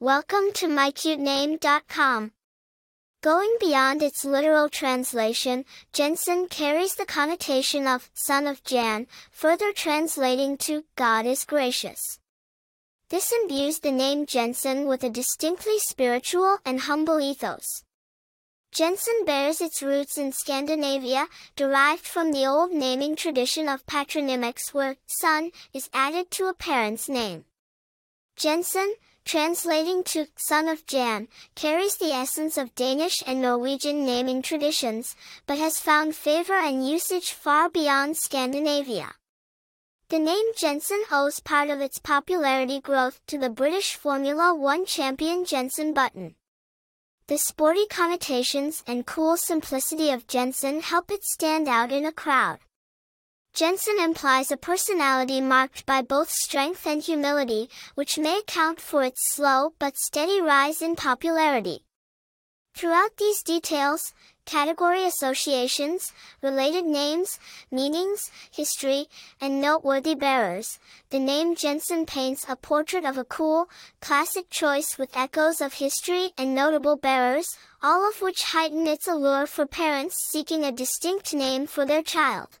Welcome to mycutename.com. Going beyond its literal translation, Jenson carries the connotation of son of Jan, further translating to God is gracious. This imbues the name Jenson with a distinctly spiritual and humble ethos. Jenson bears its roots in Scandinavia, derived from the old naming tradition of patronymics where son is added to a parent's name. Jenson, translating to son of Jan, carries the essence of Danish and Norwegian naming traditions, but has found favor and usage far beyond Scandinavia. The name Jenson owes part of its popularity growth to the British Formula One champion Jenson Button. The sporty connotations and cool simplicity of Jenson help it stand out in a crowd. Jenson implies a personality marked by both strength and humility, which may account for its slow but steady rise in popularity. Throughout these details, category associations, related names, meanings, history, and noteworthy bearers, the name Jenson paints a portrait of a cool, classic choice with echoes of history and notable bearers, all of which heighten its allure for parents seeking a distinct name for their child.